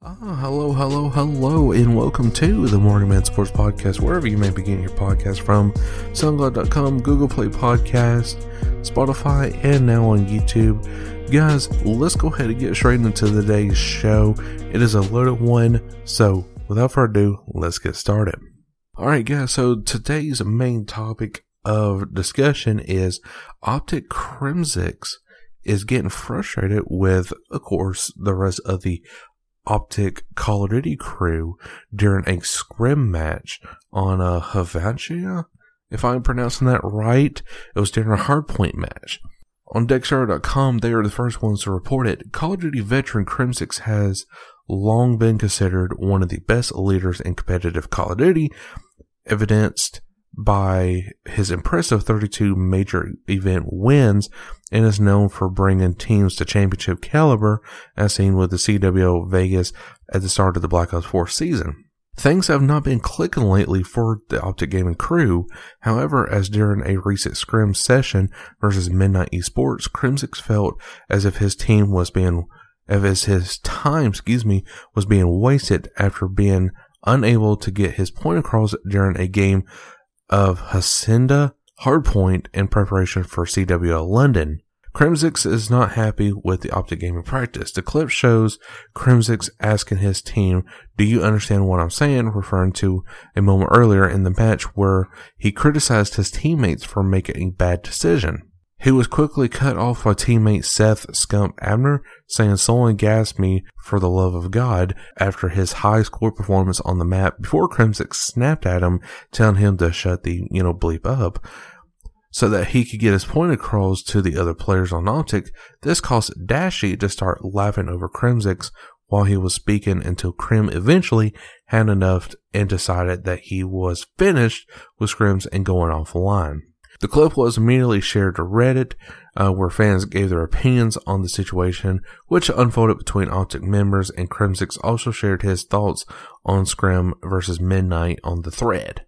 Ah, hello, hello, hello, and welcome to the Morning Man Sports Podcast, wherever you may be getting your podcast from. SoundCloud.com, Google Play Podcast, Spotify, and now on YouTube. Guys, let's go ahead and get straight into today's show. It is a loaded one, so without further ado, let's get started. Alright, guys, so today's main topic of discussion is Optic Crimsix is getting frustrated with, of course, the rest of the Optic Call of Duty crew during a scrim match on uh, a Havancia. If I'm pronouncing that right, it was during a hardpoint match. On Dexter.com, they are the first ones to report it. Call of Duty veteran Crimsix has long been considered one of the best leaders in competitive Call of Duty, evidenced by his impressive 32 major event wins and is known for bringing teams to championship caliber as seen with the CWL Vegas at the start of the Black Ops 4 season. Things have not been clicking lately for the Optic Gaming crew. However, as during a recent scrim session versus Midnight Esports, Crimsix felt as if his team was being, as his time, excuse me, was being wasted after being unable to get his point across during a game of Hacienda Hardpoint in preparation for CWL London. Crimsix is not happy with the Optic Gaming practice. The clip shows Crimsix asking his team, Do you understand what I'm saying? referring to a moment earlier in the match where he criticized his teammates for making a bad decision. He was quickly cut off by teammate Seth Scump Abner, saying someone gassed me for the love of God after his high score performance on the map before Crimsix snapped at him, telling him to shut the, you know, bleep up so that he could get his point across to the other players on Optic. This caused Dashy to start laughing over Crimsix while he was speaking until Krim eventually had enough and decided that he was finished with scrims and going offline. The clip was immediately shared to Reddit, uh, where fans gave their opinions on the situation, which unfolded between Optic members, and Crimsix also shared his thoughts on Scrim versus Midnight on the thread.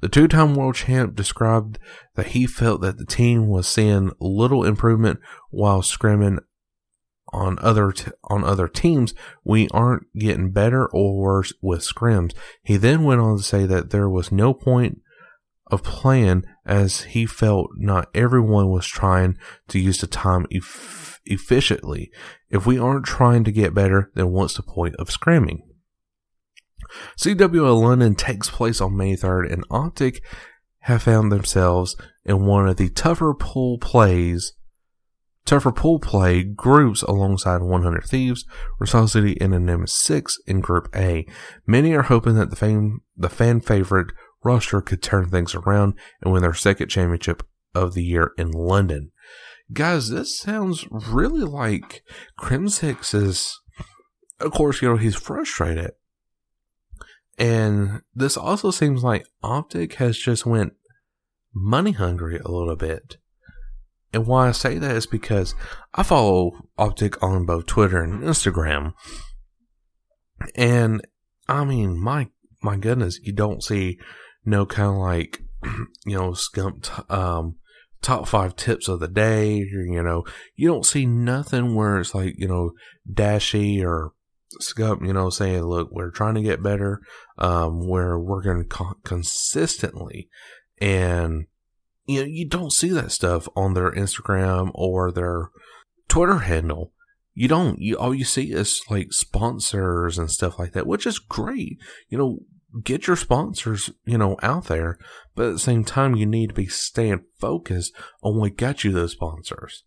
The two-time world champ described that he felt that the team was seeing little improvement while scrimming on other t- on other teams. We aren't getting better or worse with scrims. He then went on to say that there was no point of playing as he felt not everyone was trying to use the time efficiently. If we aren't trying to get better, then what's the point of scrimming? CWL London takes place on May 3rd, and Optic have found themselves in one of the tougher pool plays, tougher pool play groups alongside 100 Thieves, Reciprocity, and Enigma 6 in Group A. Many are hoping that the fan, the fan favorite roster could turn things around and win their second championship of the year in London. Guys, this sounds really like Crimsix is, of course, you know, he's frustrated. And this also seems like Optic has just went money hungry a little bit. And why I say that is because I follow Optic on both Twitter and Instagram. And I mean, my my goodness, you don't see no kind of like you know scump um top five tips of the day. You know, you don't see nothing where it's like you know dashy or Scump, you know, saying, look, we're trying to get better. Um, we're working co- consistently. And, you know, you don't see that stuff on their Instagram or their Twitter handle. you don't. You all you see is like sponsors and stuff like that, which is great. You know, get your sponsors, you know, out there, but at the same time, you need to be staying focused on what got you those sponsors.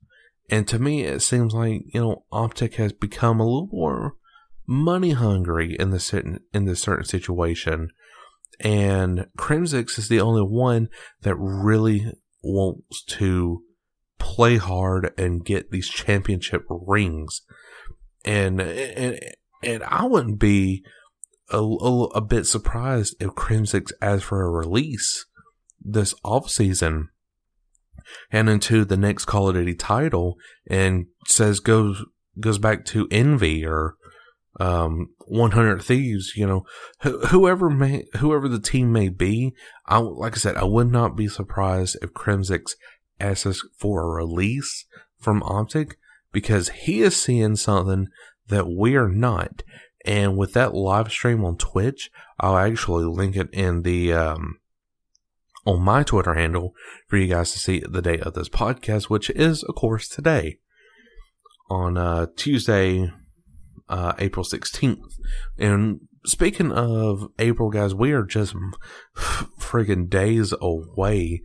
And to me, it seems like you know, Optic has become a little more money hungry in this certain in this certain situation, and Crimsix is the only one that really wants to play hard and get these championship rings. And and and I wouldn't be a, a, a bit surprised if Crimsix asks for a release this off season and into the next Call of Duty title and says goes goes back to Envy or um, 100 Thieves, you know, wh- whoever may, whoever the team may be, I, like I said, I would not be surprised if Crimsix asks for a release from Optic because he is seeing something that we are not. And with that live stream on Twitch, I'll actually link it in the, um, on my Twitter handle for you guys to see the date of this podcast, which is, of course, today on uh, Tuesday, uh, April 16th. And speaking of April, guys, we are just friggin' days away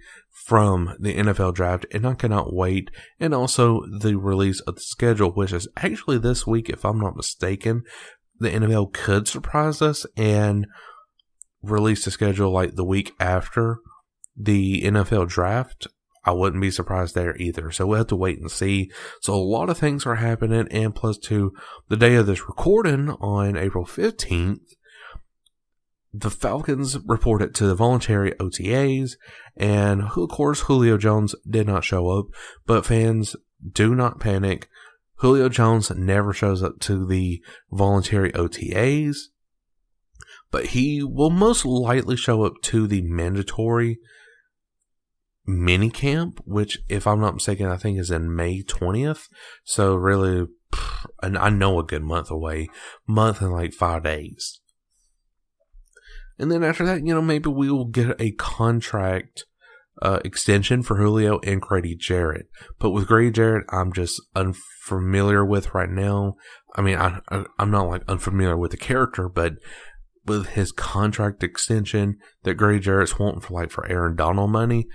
from the NFL draft, and I cannot wait. And also the release of the schedule, which is actually this week, if I'm not mistaken. The NFL could surprise us and release the schedule like the week after the NFL draft. I wouldn't be surprised there either. So we'll have to wait and see. So a lot of things are happening. And plus to the day of this recording on April 15th, the Falcons reported to the voluntary OTAs and of course Julio Jones did not show up, but fans do not panic. Julio Jones never shows up to the voluntary OTAs, but he will most likely show up to the mandatory mini camp, which, if I'm not mistaken, I think is in May 20th. So really, and I know a good month away, month and like five days. And then after that, you know, maybe we will get a contract uh, extension for Julio and Grady Jarrett. But with Grady Jarrett, I'm just unfamiliar with right now. I mean, I, I I'm not like unfamiliar with the character, but with his contract extension that Grady Jarrett's wanting for like for Aaron Donald money,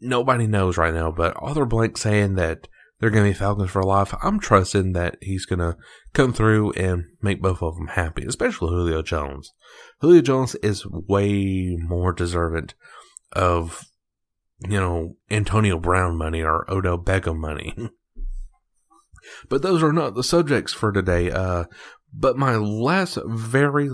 nobody knows right now, but Arthur Blank saying that they're going to be Falcons for life. I'm trusting that he's going to come through and make both of them happy, especially Julio Jones. Julio Jones is way more deserving of, you know, Antonio Brown money or Odell Beckham money. but those are not the subjects for today. Uh, but my last very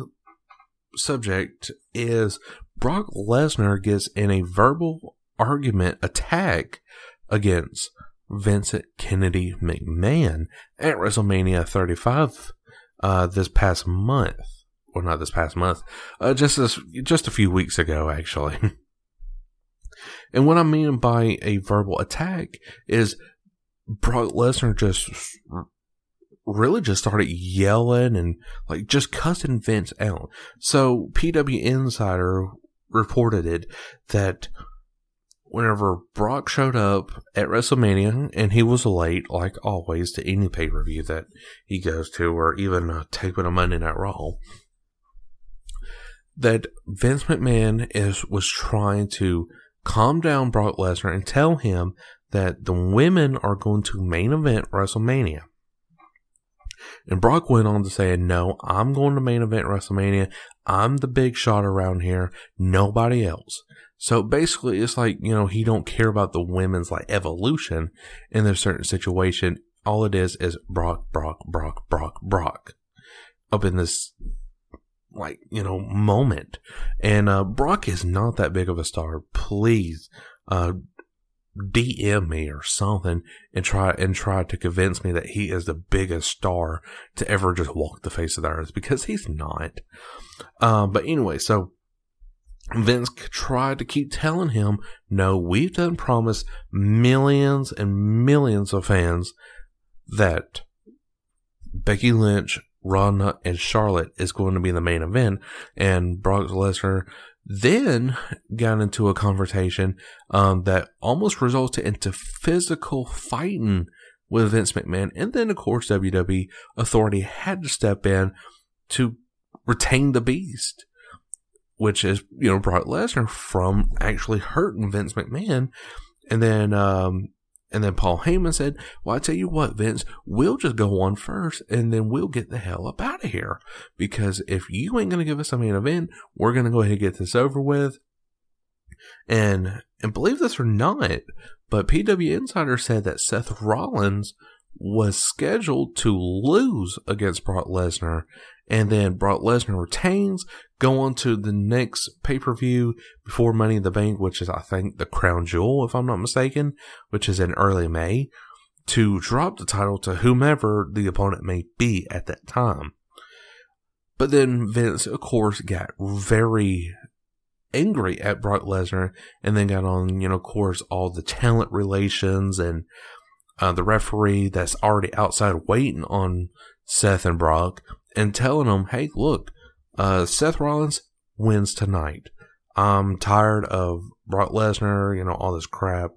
subject is Brock Lesnar gets in a verbal argument attack against Vincent Kennedy McMahon at WrestleMania 35 uh, this past month, or not this past month, uh, just this, just a few weeks ago, actually. and what I mean by a verbal attack is Brock Lesnar just really just started yelling and like just cussing Vince out. So PW Insider reported it that whenever Brock showed up at WrestleMania, and he was late, like always, to any pay per view that he goes to, or even uh, taping a Monday Night Raw, that Vince McMahon is was trying to calm down Brock Lesnar and tell him that the women are going to main event WrestleMania. And Brock went on to say, No, I'm going to main event WrestleMania. I'm the big shot around here. Nobody else. So basically, it's like, you know, he don't care about the women's like evolution in a certain situation. All it is is Brock, Brock, Brock, Brock, Brock up in this like, you know, moment. And, uh, Brock is not that big of a star. Please, uh, DM me or something and try and try to convince me that he is the biggest star to ever just walk the face of the earth because he's not. Um, but anyway, so Vince tried to keep telling him, no, we've done promise millions and millions of fans that Becky Lynch, Ronda, and Charlotte is going to be the main event. And Brock Lesnar then got into a confrontation um, that almost resulted into physical fighting with Vince McMahon. And then, of course, WWE Authority had to step in to retain the beast, which is, you know, Brock Lesnar from actually hurting Vince McMahon. And then, um, and then Paul Heyman said, Well, I tell you what, Vince, we'll just go on first and then we'll get the hell up out of here. Because if you ain't going to give us a main event, we're going to go ahead and get this over with. And, and believe this or not, but PW Insider said that Seth Rollins was scheduled to lose against Brock Lesnar and then Brock Lesnar retains, go on to the next pay per view before Money in the Bank, which is, I think, the Crown Jewel, if I'm not mistaken, which is in early May, to drop the title to whomever the opponent may be at that time. But then Vince, of course, got very angry at Brock Lesnar and then got on, you know, of course, all the talent relations and uh, the referee that's already outside waiting on Seth and Brock and telling them, hey, look, uh, Seth Rollins wins tonight. I'm tired of Brock Lesnar, you know, all this crap.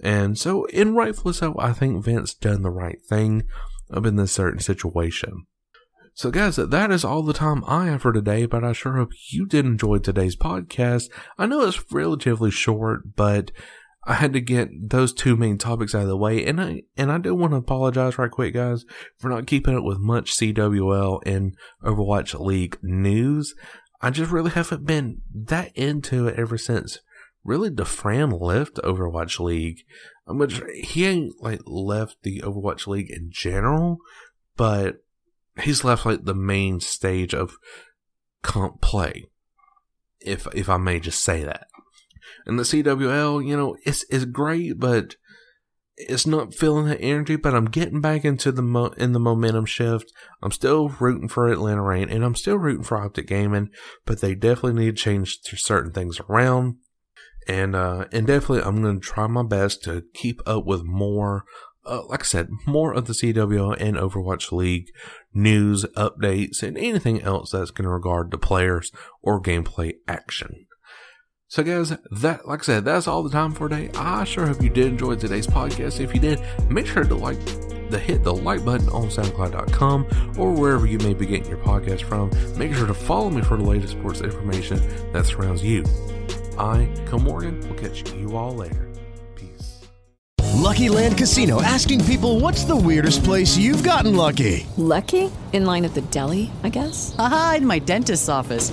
And so, in rightfully so, I think Vince done the right thing up in this certain situation. So, guys, that is all the time I have for today, but I sure hope you did enjoy today's podcast. I know it's relatively short, but I had to get those two main topics out of the way, and I and I do want to apologize right quick, guys, for not keeping up with much CWL and Overwatch League news. I just really haven't been that into it ever since really Dafran left Overwatch League. I'm Which he ain't like left the Overwatch League in general, but he's left like the main stage of comp play. If if I may just say that. And the CWL, you know, it's it's great, but it's not feeling that energy. But I'm getting back into the mo- in the momentum shift. I'm still rooting for Atlanta Reign, and I'm still rooting for Optic Gaming. But they definitely need to change certain things around. And uh, and definitely, I'm going to try my best to keep up with more uh, like I said, more of the CWL and Overwatch League news, updates, and anything else that's going to regard to players or gameplay action. So, guys, that, like I said, that's all the time for today. I sure hope you did enjoy today's podcast. If you did, make sure to like the hit the like button on SoundCloud.com or wherever you may be getting your podcast from. Make sure to follow me for the latest sports information that surrounds you. I, Cole Morgan, will catch you all later. Peace. Lucky Land Casino asking people what's the weirdest place you've gotten lucky? Lucky? In line at the deli, I guess? Aha, in my dentist's office.